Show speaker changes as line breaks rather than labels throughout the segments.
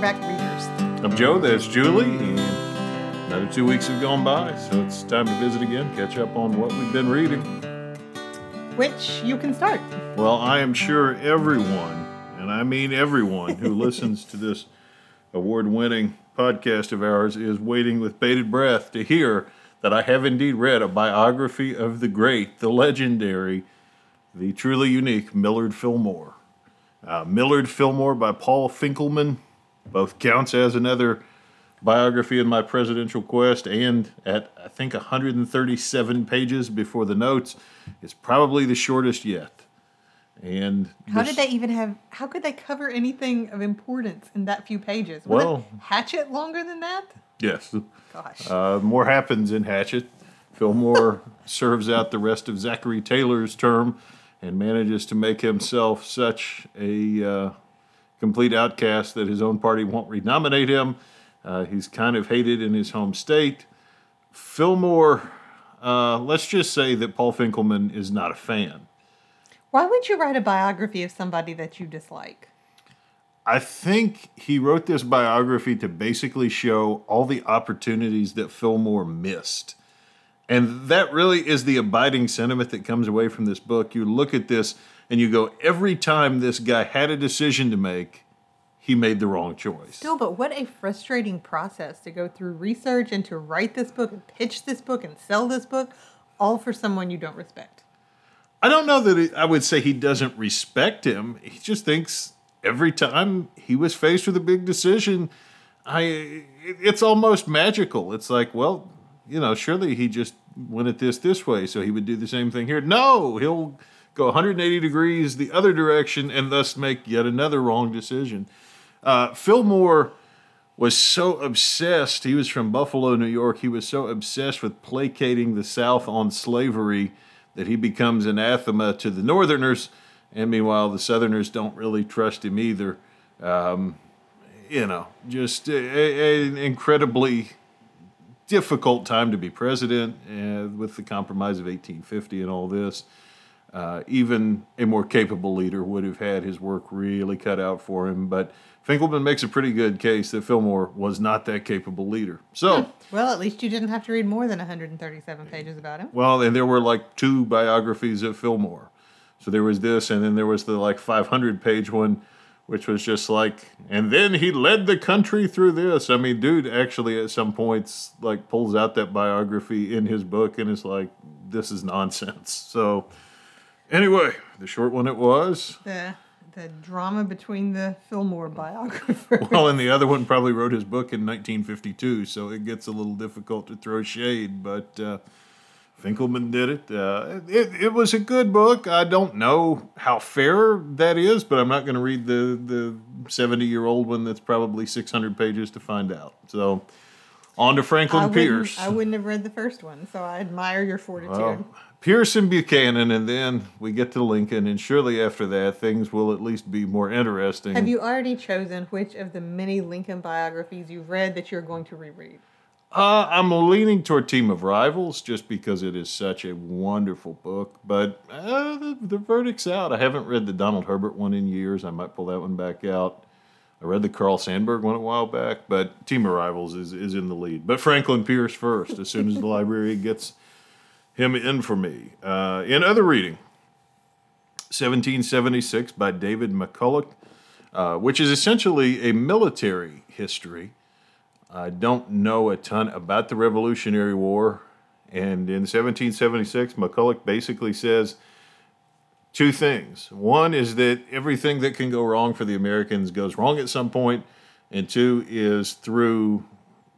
Paperback Readers.
I'm Joe, that's Julie, and another two weeks have gone by, so it's time to visit again, catch up on what we've been reading.
Which you can start.
Well, I am sure everyone, and I mean everyone, who listens to this award winning podcast of ours is waiting with bated breath to hear that I have indeed read a biography of the great, the legendary, the truly unique Millard Fillmore. Uh, Millard Fillmore by Paul Finkelman both counts as another biography in my presidential quest, and at I think 137 pages before the notes, it's probably the shortest yet. And
How
this-
did they even have? How could they cover anything of importance in that few pages?
Well-
Wasn't Hatchet longer than that?
Yes.
Gosh.
Uh, more happens in Hatchet. Fillmore serves out the rest of Zachary Taylor's term and manages to make himself such a uh, complete outcast that his own party won't renominate him. Uh, he's kind of hated in his home state. Fillmore, uh, let's just say that Paul Finkelman is not a fan.
Why would you write a biography of somebody that you dislike?
I think he wrote this biography to basically show all the opportunities that Fillmore missed. And that really is the abiding sentiment that comes away from this book. You look at this and you go, every time this guy had a decision to make, he made the wrong choice.
Still, but what a frustrating process to go through research and to write this book and pitch this book and sell this book, all for someone you don't respect.
I don't know that it, I would say he doesn't respect him. He just thinks every time he was faced with a big decision, I it- it's almost magical. It's like, well, you know, surely he just went at this this way, so he would do the same thing here. No, he'll go 180 degrees the other direction and thus make yet another wrong decision. Uh, Fillmore was so obsessed. He was from Buffalo, New York. He was so obsessed with placating the South on slavery that he becomes anathema to the Northerners. And meanwhile, the Southerners don't really trust him either. Um, you know, just an incredibly difficult time to be president uh, with the compromise of 1850 and all this. Uh, even a more capable leader would have had his work really cut out for him. But Finkelman makes a pretty good case that Fillmore was not that capable leader. So,
Well, at least you didn't have to read more than 137 pages about him.
well, and there were like two biographies of Fillmore. So there was this, and then there was the like 500 page one, which was just like, and then he led the country through this. I mean, dude actually at some points like pulls out that biography in his book and is like, this is nonsense. So, anyway, the short one it was.
The the drama between the Fillmore biographer.
Well, and the other one probably wrote his book in 1952, so it gets a little difficult to throw shade. But uh, Finkelman did it. Uh, it. It was a good book. I don't know how fair that is, but I'm not going to read the the 70 year old one that's probably 600 pages to find out. So, on to Franklin
wouldn't,
Pierce.
I wouldn't have read the first one, so I admire your fortitude.
Well, Pierce and Buchanan, and then we get to Lincoln, and surely after that, things will at least be more interesting.
have you already chosen which of the many Lincoln biographies you've read that you're going to reread?
Uh, I'm leaning toward Team of Rivals just because it is such a wonderful book. But uh, the, the verdict's out. I haven't read the Donald Herbert one in years. I might pull that one back out. I read the Carl Sandburg one a while back, but Team of Rivals is, is in the lead. But Franklin Pierce first, as soon as the library gets him in for me. Uh, in other reading, 1776 by David McCullough, uh, which is essentially a military history. I don't know a ton about the Revolutionary War. And in 1776, McCullough basically says two things. One is that everything that can go wrong for the Americans goes wrong at some point, and two is through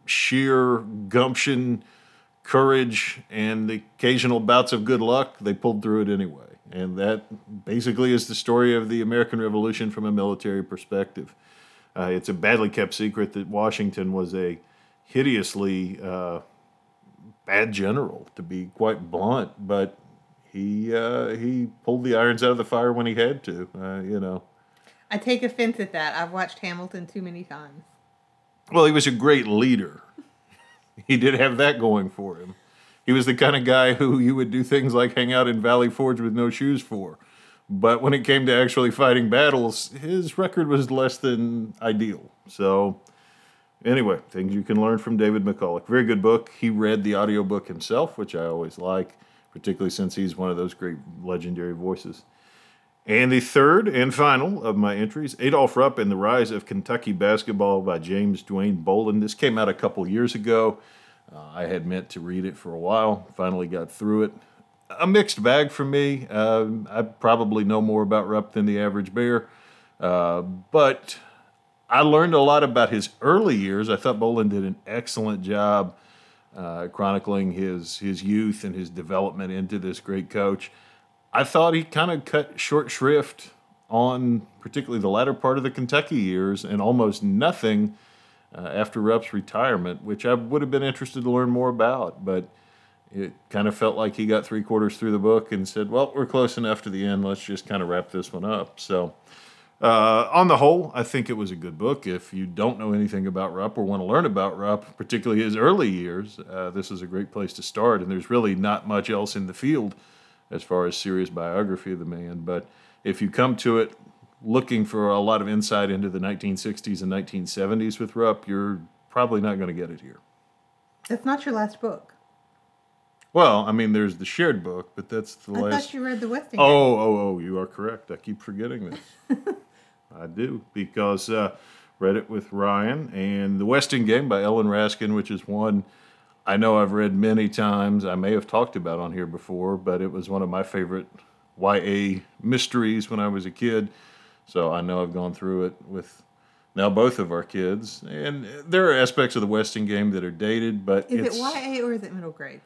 sheer gumption, courage, and the occasional bouts of good luck, they pulled through it anyway. And that basically is the story of the American Revolution from a military perspective. Uh, it's a badly kept secret that Washington was a hideously uh, bad general, to be quite blunt, but he uh, he pulled the irons out of the fire when he had to. Uh, you know,
I take offense at that. I've watched Hamilton too many times.
well, he was a great leader. he did have that going for him. He was the kind of guy who you would do things like hang out in Valley Forge with no shoes for. But when it came to actually fighting battles, his record was less than ideal. So, anyway, things you can learn from David McCullough. Very good book. He read the audiobook himself, which I always like, particularly since he's one of those great legendary voices. And the third and final of my entries, Adolph Rupp and the Rise of Kentucky Basketball by James Dwayne Bolin. This came out a couple years ago. Uh, I had meant to read it for a while, finally got through it a mixed bag for me. Uh, I probably know more about Rupp than the average bear, uh, but I learned a lot about his early years. I thought Bolin did an excellent job uh, chronicling his his youth and his development into this great coach. I thought he kind of cut short shrift on particularly the latter part of the Kentucky years and almost nothing uh, after Rupp's retirement, which I would have been interested to learn more about, but it kind of felt like he got three quarters through the book and said, "Well, we're close enough to the end. Let's just kind of wrap this one up." So, uh, on the whole, I think it was a good book. If you don't know anything about Rupp or want to learn about Rupp, particularly his early years, uh, this is a great place to start. And there's really not much else in the field as far as serious biography of the man. But if you come to it looking for a lot of insight into the 1960s and 1970s with Rupp, you're probably not going to get it here.
That's not your last book.
Well, I mean, there's the shared book, but that's the
I
last.
thought you read the Westinghouse.
Oh, oh, oh! You are correct. I keep forgetting this. I do because uh, read it with Ryan and the Westing Game by Ellen Raskin, which is one I know I've read many times. I may have talked about on here before, but it was one of my favorite YA mysteries when I was a kid. So I know I've gone through it with now both of our kids, and there are aspects of the Westing Game that are dated, but
is
it's,
it YA or is it middle grades?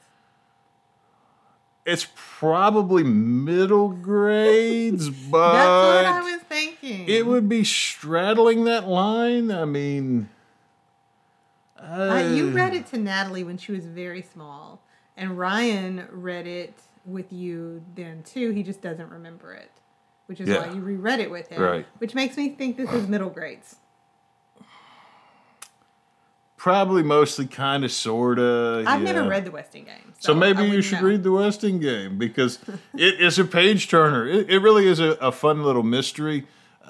It's probably middle grades, but
That's what I was thinking.
it would be straddling that line. I mean,
Uh, you
uh,
read it to Natalie when she was very small, and Ryan read it with you then too. He just doesn't remember it, which is
Yeah.
why you reread it with him.
Right.
Which makes me think this is middle grades.
Probably mostly kind of sorta.
I've never read the Westing Game,
So maybe you should
know.
read the Westing Game because it is a page turner. It, it really is a, a fun little mystery.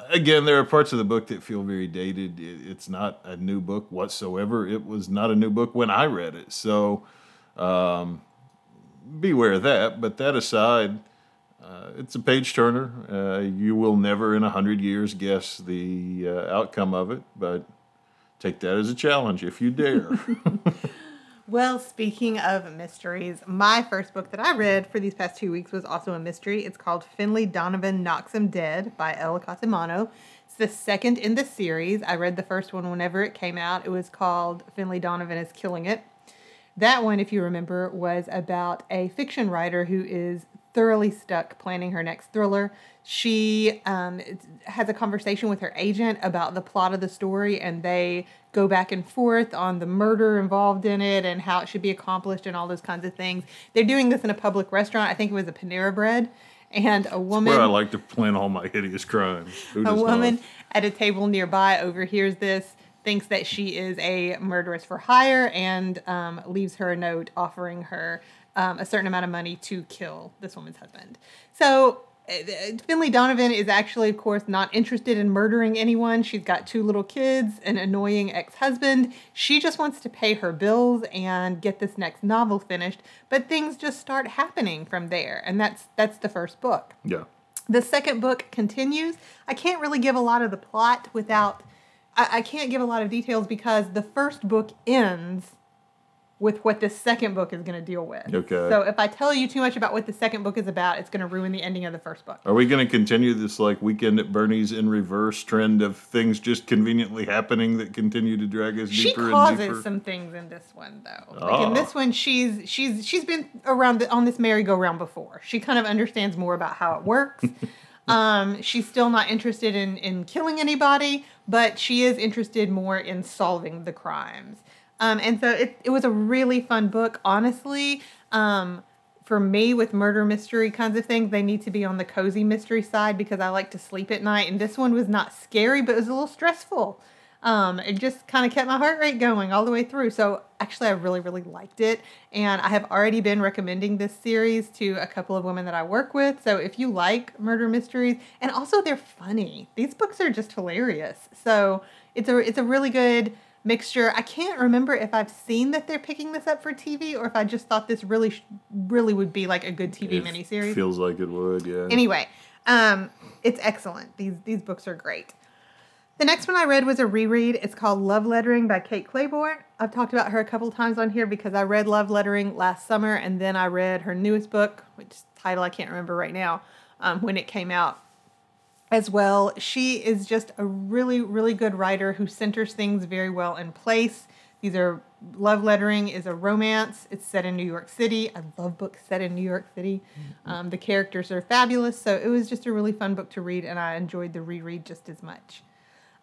Again, there are parts of the book that feel very dated. It, it's not a new book whatsoever. It was not a new book when I read it. So um, beware of that. But that aside, uh, it's a page turner. Uh, you will never in a hundred years guess the uh, outcome of it, but take that as a challenge if you dare.
Well, speaking of mysteries, my first book that I read for these past two weeks was also a mystery. It's called Finlay Donovan Knocks Him Dead by Elle Cosimano. It's the second in the series. I read the first one whenever it came out. It was called Finlay Donovan is Killing It. That one, if you remember, was about a fiction writer who is thoroughly stuck planning her next thriller. She um, has a conversation with her agent about the plot of the story, and they go back and forth on the murder involved in it and how it should be accomplished and all those kinds of things. They're doing this in a public restaurant. I think it was a Panera Bread. And a woman
Where I like to plan all my hideous crimes.
A woman at a table nearby overhears this, thinks that she is a murderess for hire, and um, leaves her a note offering her um, a certain amount of money to kill this woman's husband. So. uh, Finlay Donovan is actually, of course, not interested in murdering anyone. She's got two little kids, an annoying ex husband. She just wants to pay her bills and get this next novel finished. But things just start happening from there. And that's that's the first book.
Yeah.
The second book continues. I can't really give a lot of the plot without, I, I can't give a lot of details because the first book ends with what the second book is going to deal with.
Okay.
So if I tell you too much about what the second book is about, it's going to ruin the ending of the first book.
Are we going to continue this like weekend at Bernie's in reverse trend of things just conveniently happening that continue to drag us
She
deeper and
causes some things in this one though. Like
Ah.
in this one, she's she's she's been around the, on this merry-go-round before. She kind of understands more about how it works. um, she's still not interested in in killing anybody, but she is interested more in solving the crimes. Um, and so it it was a really fun book, honestly. Um, for me, with murder mystery kinds of things, they need to be on the cozy mystery side because I like to sleep at night. And this one was not scary, but it was a little stressful. Um, it just kind of kept my heart rate going all the way through. So actually, I really, really liked it. And I have already been recommending this series to a couple of women that I work with. So if you like murder mysteries, and also they're funny, these books are just hilarious. So it's a it's a really good mixture. I can't remember if I've seen that they're picking this up for TV or if I just thought this really, really would be like a good TV
It
miniseries.
Feels like it would, yeah.
Anyway, um, it's excellent. These these books are great. The next one I read was a reread. It's called Love Lettering by Kate Clayborn. I've talked about her a couple times on here because I read Love Lettering last summer and then I read her newest book, which title I can't remember right now, um, when it came out as well. She is just a really, really good writer who centers things very well in place. These are Love Lettering is a romance. It's set in New York City. I love books set in New York City. Um, the characters are fabulous. So it was just a really fun book to read, and I enjoyed the reread just as much.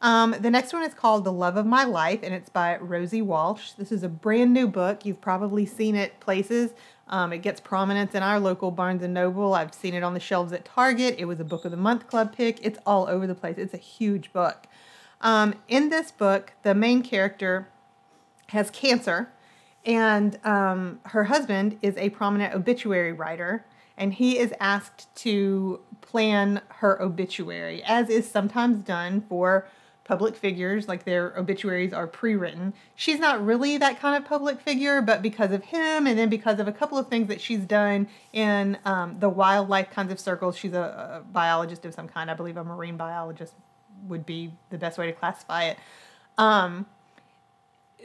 Um, the next one is called The Love of My Life, and it's by Rosie Walsh. This is a brand new book. You've probably seen it places. Um, it gets prominence in our local Barnes and Noble. I've seen it on the shelves at Target. It was a Book of the Month Club pick. It's all over the place. It's a huge book. Um, in this book, the main character has cancer, and um, her husband is a prominent obituary writer, and he is asked to plan her obituary, as is sometimes done for public figures, like their obituaries are pre written. She's not really that kind of public figure, but because of him, and then because of a couple of things that she's done in um, the wildlife kinds of circles, she's a, a biologist of some kind. I believe a marine biologist would be the best way to classify it. Um,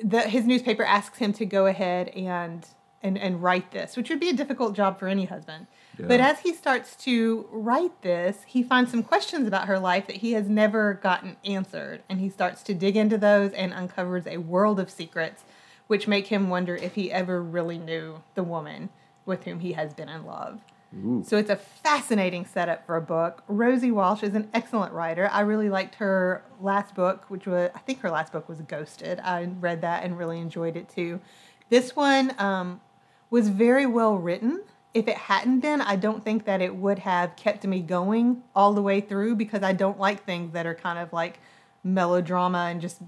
the, his newspaper asks him to go ahead and and and write this, which would be a difficult job for any husband. But as he starts to write this, he finds some questions about her life that he has never gotten answered, and he starts to dig into those and uncovers a world of secrets, which make him wonder if he ever really knew the woman with whom he has been in love.
Ooh.
So it's a fascinating setup for a book. Rosie Walsh is an excellent writer. I really liked her last book, which was I think her last book was Ghosted. I read that and really enjoyed it too. This one um, was very well written. If it hadn't been, I don't think that it would have kept me going all the way through because I don't like things that are kind of like melodrama and just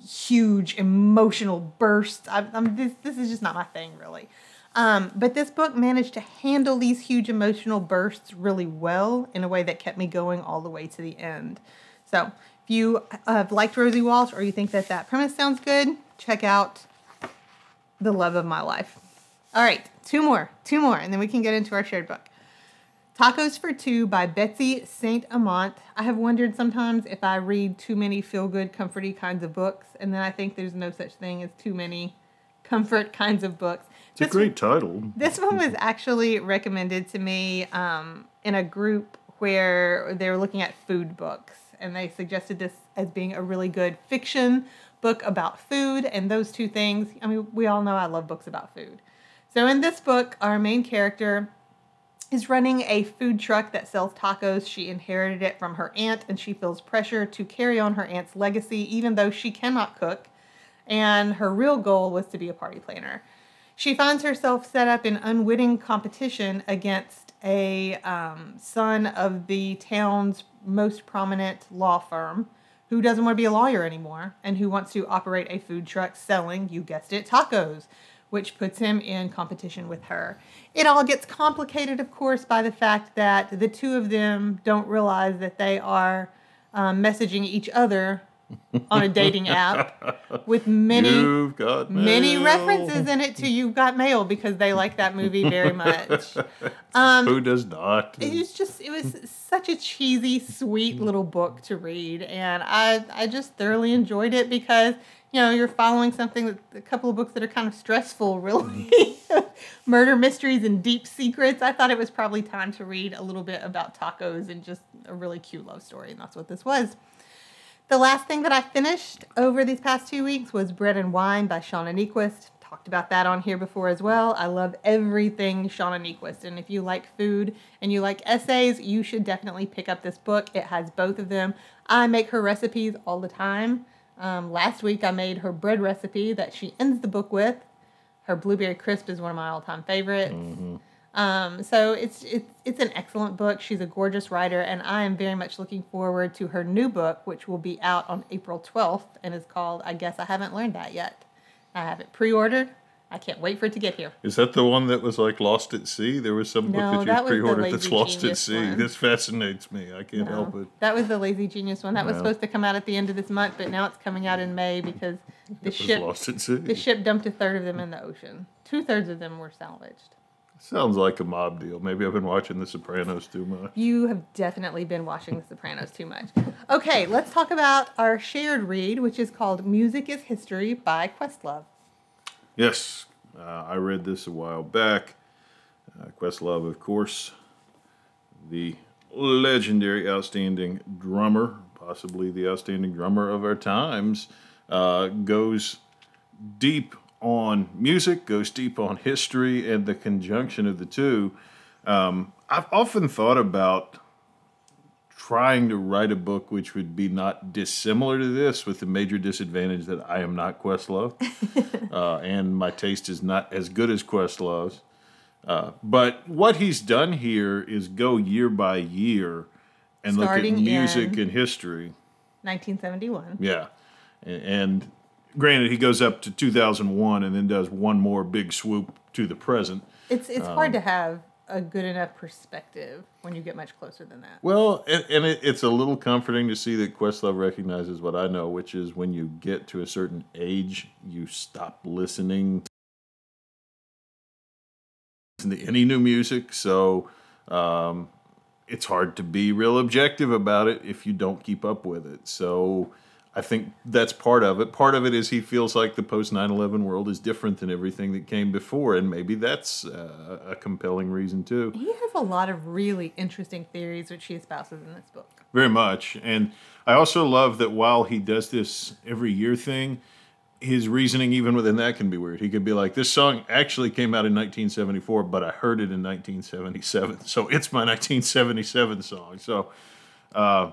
huge emotional bursts. I, I'm, this, this is just not my thing, really. Um, but this book managed to handle these huge emotional bursts really well in a way that kept me going all the way to the end. So, if you have liked Rosie Walsh or you think that that premise sounds good, check out The Love of My Life. All right, two more, two more, and then we can get into our shared book. Tacos for Two by Betsy St. Amant. I have wondered sometimes if I read too many feel good, comforty kinds of books, and then I think there's no such thing as too many comfort kinds of books.
It's a
This-
great title.
this one was actually recommended to me um, in a group where they were looking at food books, and they suggested this as being a really good fiction book about food. And those two things, I mean, we all know I love books about food. So in this book, our main character is running a food truck that sells tacos. She inherited it from her aunt, and she feels pressure to carry on her aunt's legacy, even though she cannot cook. And her real goal was to be a party planner. She finds herself set up in unwitting competition against a um, son of the town's most prominent law firm who doesn't want to be a lawyer anymore and who wants to operate a food truck selling, you guessed it, tacos, which puts him in competition with her. It all gets complicated, of course, by the fact that the two of them don't realize that they are um, messaging each other on a dating app with many many references in it to You've Got Mail because they like that movie very much. Um,
Who does not?
it was just it was such a cheesy, sweet little book to read, and I I just thoroughly enjoyed it because you know you're following something that a couple of books that are kind of stressful, really, murder mysteries and deep secrets. I thought it was probably time to read a little bit about tacos and just a really cute love story, and that's what this was. The last thing that I finished over these past two weeks was Bread and Wine by Shauna Niequist. Talked about that on here before as well. I love everything Shauna Niequist. And if you like food and you like essays, you should definitely pick up this book. It has both of them. I make her recipes all the time. Um, last week I made her bread recipe that she ends the book with. Her blueberry crisp is one of my all time favorites. Um, so it's it's it's an excellent book. She's a gorgeous writer, and I am very much looking forward to her new book, which will be out on April twelfth, and is called "I Guess I Haven't Learned That Yet." I have it pre-ordered. I can't wait for it to get here.
Is that the one that was like Lost at Sea? There was some
No,
book that you
that the
pre-ordered that's Lost at Sea.
one.
This fascinates me. I can't help it.
That was the Lazy Genius one. That was supposed to come out at the end of this month, but now it's coming out in May because the ship
Lost at Sea.
the ship dumped a third of them in the ocean. Two thirds of them were salvaged.
Sounds like a mob deal. Maybe I've been watching The Sopranos too much.
You have definitely been watching The Sopranos too much. Okay, let's talk about our shared read, which is called Music is History by Questlove.
Yes, uh, I read this a while back. Uh, Questlove, of course, the legendary, outstanding drummer, possibly the outstanding drummer of our times, uh, goes deep on music, goes deep on history, and the conjunction of the two. Um, I've often thought about trying to write a book which would be not dissimilar to this, with the major disadvantage that I am not Questlove, uh, and my taste is not as good as Questlove's. Uh, but what he's done here is go year by year and
Starting
look at music and history.
1971.
Yeah, and, and granted, he goes up to 2001 and then does one more big swoop to the present.
It's it's
Um,
hard to have a good enough perspective when you get much closer than that.
Well, and, and it, it's a little comforting to see that Questlove recognizes what I know, which is when you get to a certain age, you stop listening to any new music. So um, it's hard to be real objective about it if you don't keep up with it. So I think that's part of it. Part of it is he feels like the post 9 11 world is different than everything that came before, and maybe that's uh, a compelling reason too.
He has a lot of really interesting theories which he espouses in this book.
Very much. And I also love that while he does this every year thing, his reasoning, even within that, can be weird. He could be like, this song actually came out in 1974, but I heard it in 1977. So it's my 1977 song. So, uh,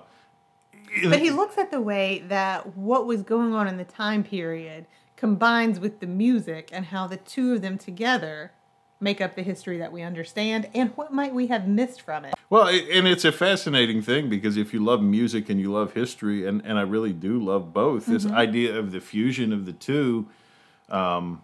But he looks at the way that what was going on in the time period combines with the music and how the two of them together make up the history that we understand and what might we have missed from it.
Well, and it's a fascinating thing because if you love music and you love history, and, and I really do love both, this idea of the fusion of the two, um,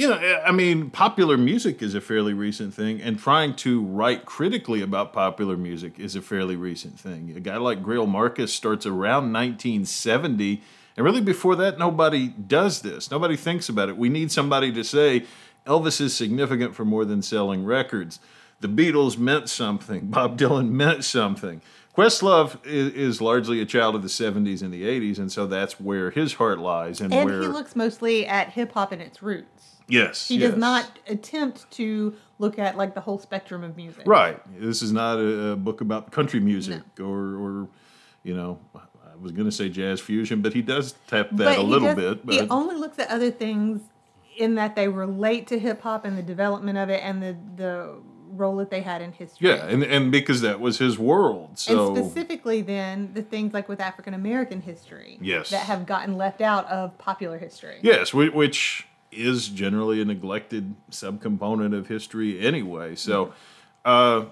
you know, I mean, popular music is a fairly recent thing, and trying to write critically about popular music is a fairly recent thing. A guy like Greil Marcus starts around 1970, and really before that, nobody does this. Nobody thinks about it. We need somebody to say Elvis is significant for more than selling records. The Beatles meant something. Bob Dylan meant something. Questlove is, is largely a child of the 70s and the 80s, and so that's where his heart lies. And,
And
where
he looks mostly at hip hop and its roots.
Yes,
He
yes.
does not attempt to look at like the whole spectrum of music.
Right. This is not a, a book about country music or, or, you know, I was going to say jazz fusion, but he does tap that
But
a little
does-
bit. But
he only looks at other things in that they relate to hip hop and the development of it and the the role that they had in history.
yeah, and, and because that was his world. So
and specifically then the things like with African American history
Yes.
that have gotten left out of popular history.
Yes, whi- which is generally a neglected subcomponent of history anyway. So uh,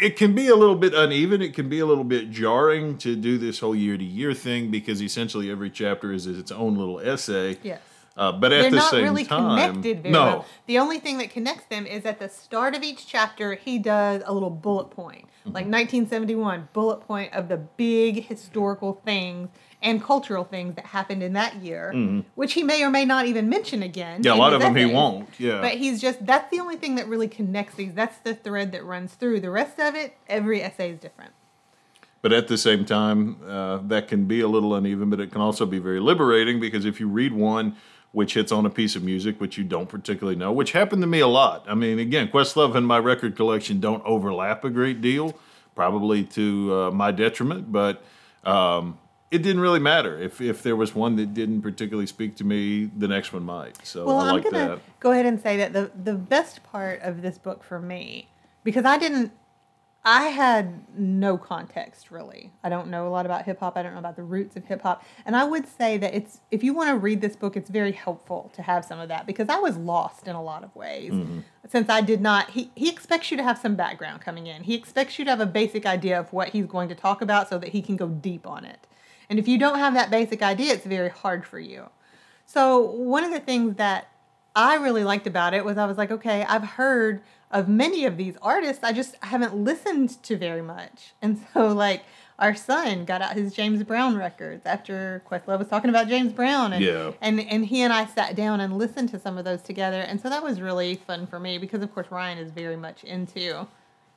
it can be a little bit uneven. It can be a little bit jarring to do this whole year to year thing because essentially every chapter is its own little essay.
Yes.
Uh, but at
They're
the
not
same
really
time,
connected very
no,
well. The only thing that connects them is at the start of each chapter, he does a little bullet point.
Mm-hmm.
Like 1971, bullet point of the big historical things and cultural things that happened in that year, which he may or may not even mention again.
Mm-hmm. Yeah, a lot of them he won't. Yeah.
But he's just, that's the only thing that really connects these. That's the thread that runs through. The rest of it, every essay is different.
But at the same time, uh, that can be a little uneven, but it can also be very liberating because if you read one which hits on a piece of music which you don't particularly know, which happened to me a lot. I mean, again, Questlove and my record collection don't overlap a great deal, probably to uh, my detriment, but um, it didn't really matter. If, if there was one that didn't particularly speak to me, the next one might. So
Well,
I
I'm
like
gonna
that.
go ahead and say that the the best part of this book for me, because I didn't I had no context really. I don't know a lot about hip hop. I don't know about the roots of hip hop. And I would say that it's if you want to read this book, it's very helpful to have some of that because I was lost in a lot of ways.
Mm-hmm.
Since I did not he he expects you to have some background coming in. He expects you to have a basic idea of what he's going to talk about so that he can go deep on it. And if you don't have that basic idea, it's very hard for you. So, one of the things that I really liked about it was I was like, okay, I've heard of many of these artists. I just haven't listened to very much. And so, like, our son got out his James Brown records after Questlove was talking about James Brown. And,
Yeah.
and, and he and I sat down and listened to some of those together. And so that was really fun for me because, of course, Ryan is very much into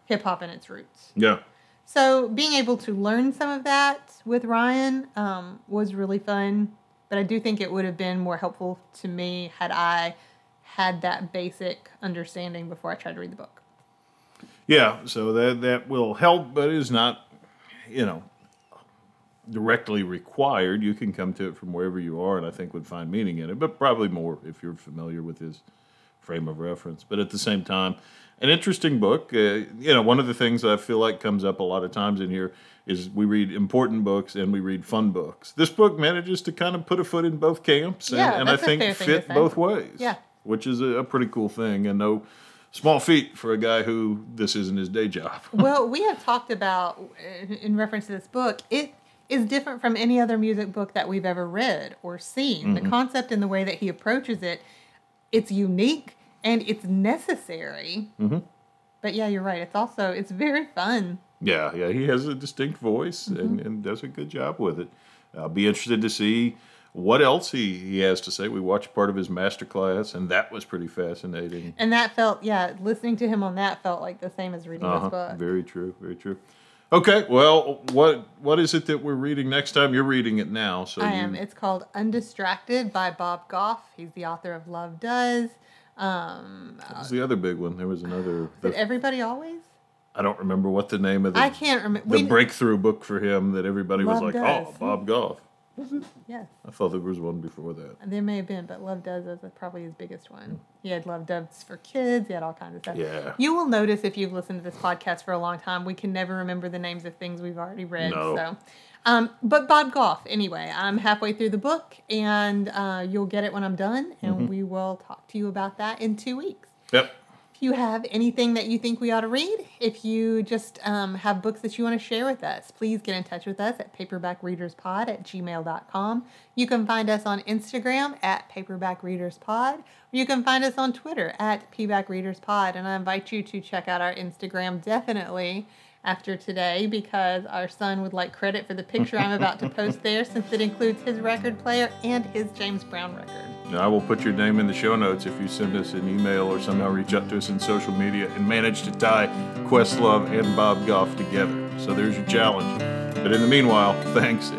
hip hop and its roots.
Yeah.
So being able to learn some of that with Ryan um, was really fun. But I do think it would have been more helpful to me had I had that basic understanding before I tried to read the book.
Yeah, so that that will help, but is not, you know, directly required. You can come to it from wherever you are, and I think would find meaning in it. But probably more if you're familiar with his frame of reference. But at the same time, an interesting book. Uh, you know, one of the things I feel like comes up a lot of times in here is we read important books and we read fun books. This book manages to kind of put a foot in both camps, and,
Yeah,
and I think
fair thing to
fit both ways.
Yeah.
which is a, a pretty cool thing, and no small feat for a guy who this isn't his day job.
well, we have talked about in, in reference to this book. It is different from any other music book that we've ever read or seen. The mm-hmm. concept and the way that he approaches it, it's unique and it's necessary. Mm-hmm. But yeah, you're right. It's also it's very fun.
Yeah, yeah, he has a distinct voice and, and does a good job with it. I'll be interested to see what else he, he has to say. We watched part of his master class, and that was pretty fascinating.
And that felt, yeah, listening to him on that felt like the same as reading this
Uh-huh.
book.
Very true, very true. Okay, well, what what is it that we're reading next time? You're reading it now, so
I
you,
am. It's called Undistracted by Bob Goff. He's the author of Love Does. Um,
what was the other big one? There was another.
did
the-
Everybody Always?
I don't remember what the name of the
I can't remember.
the breakthrough book for him that everybody was like,
Does.
oh, Bob Goff.
Yes,
I thought there was one before that.
there may have been, but Love Does is probably his biggest one. He had Love Does for kids. He had all kinds of stuff.
Yeah.
You will notice if you've listened to this podcast for a long time, we can never remember the names of things we've already read.
No.
So, um, but Bob Goff, anyway, I'm halfway through the book, and uh, you'll get it when I'm done, and
Mm-hmm.
we will talk to you about that in two weeks.
Yep.
If you have anything that you think we ought to read, if you just um, have books that you want to share with us, please get in touch with us at paperbackreaderspod at gmail.com. You can find us on Instagram at paperbackreaderspod. Or you can find us on Twitter at pbackreaderspod. And I invite you to check out our Instagram definitely after today because our son would like credit for the picture I'm about to post there since it includes his record player and his James Brown record.
I will put your name in the show notes if you send us an email or somehow reach out to us in social media and manage to tie Questlove and Bob Goff together. So there's your challenge. But in the meanwhile, thanks